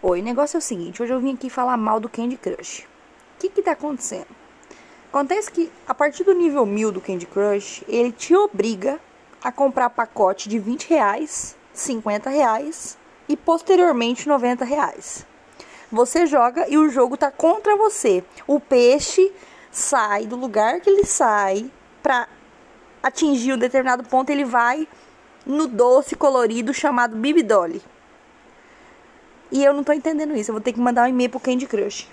Oi, o negócio é o seguinte, hoje eu vim aqui falar mal do Candy Crush. O que que tá acontecendo? Acontece que a partir do nível 1000 do Candy Crush, ele te obriga a comprar pacote de 20 reais, 50 reais e posteriormente 90 reais. Você joga e o jogo tá contra você. O peixe sai do lugar que ele sai para atingir um determinado ponto, ele vai no doce colorido chamado Bibi Dolly. E eu não tô entendendo isso. Eu vou ter que mandar um e-mail pro Candy Crush.